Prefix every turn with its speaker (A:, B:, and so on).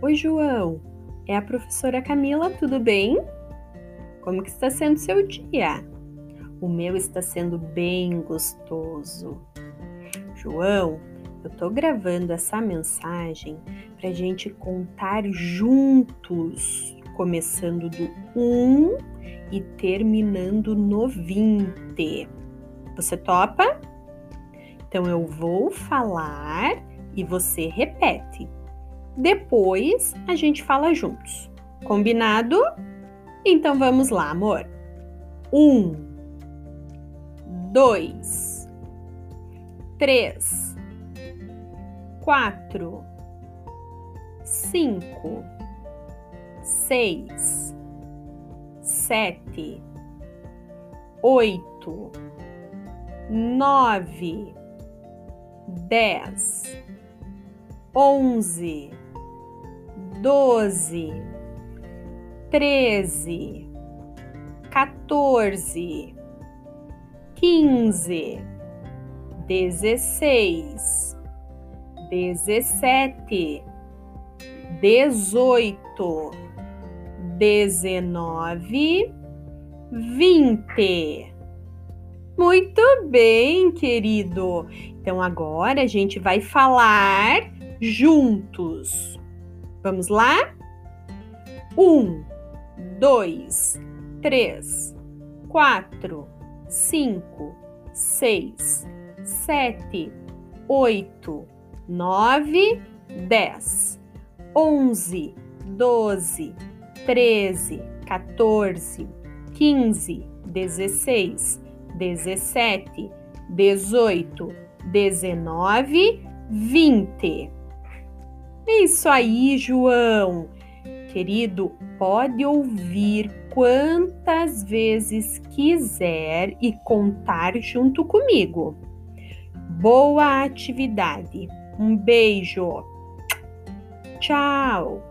A: Oi, João. É a professora Camila, tudo bem? Como que está sendo seu dia? O meu está sendo bem gostoso. João, eu tô gravando essa mensagem para gente contar juntos, começando do 1 e terminando no 20. Você topa? Então eu vou falar e você repete. Depois a gente fala juntos. Combinado? Então vamos lá, amor. Um, dois, três, quatro, cinco, seis, sete, oito, nove, dez, onze, doze, treze, quatorze, quinze, dezesseis, dezessete, dezoito, dezenove, vinte. Muito bem, querido. Então agora a gente vai falar juntos. Vamos lá? Um, dois, três, quatro, cinco, seis, sete, oito, nove, dez, onze, doze, treze, 14, 15, 16, 17, 18, 19, 20. Isso aí, João. Querido, pode ouvir quantas vezes quiser e contar junto comigo. Boa atividade. Um beijo. Tchau.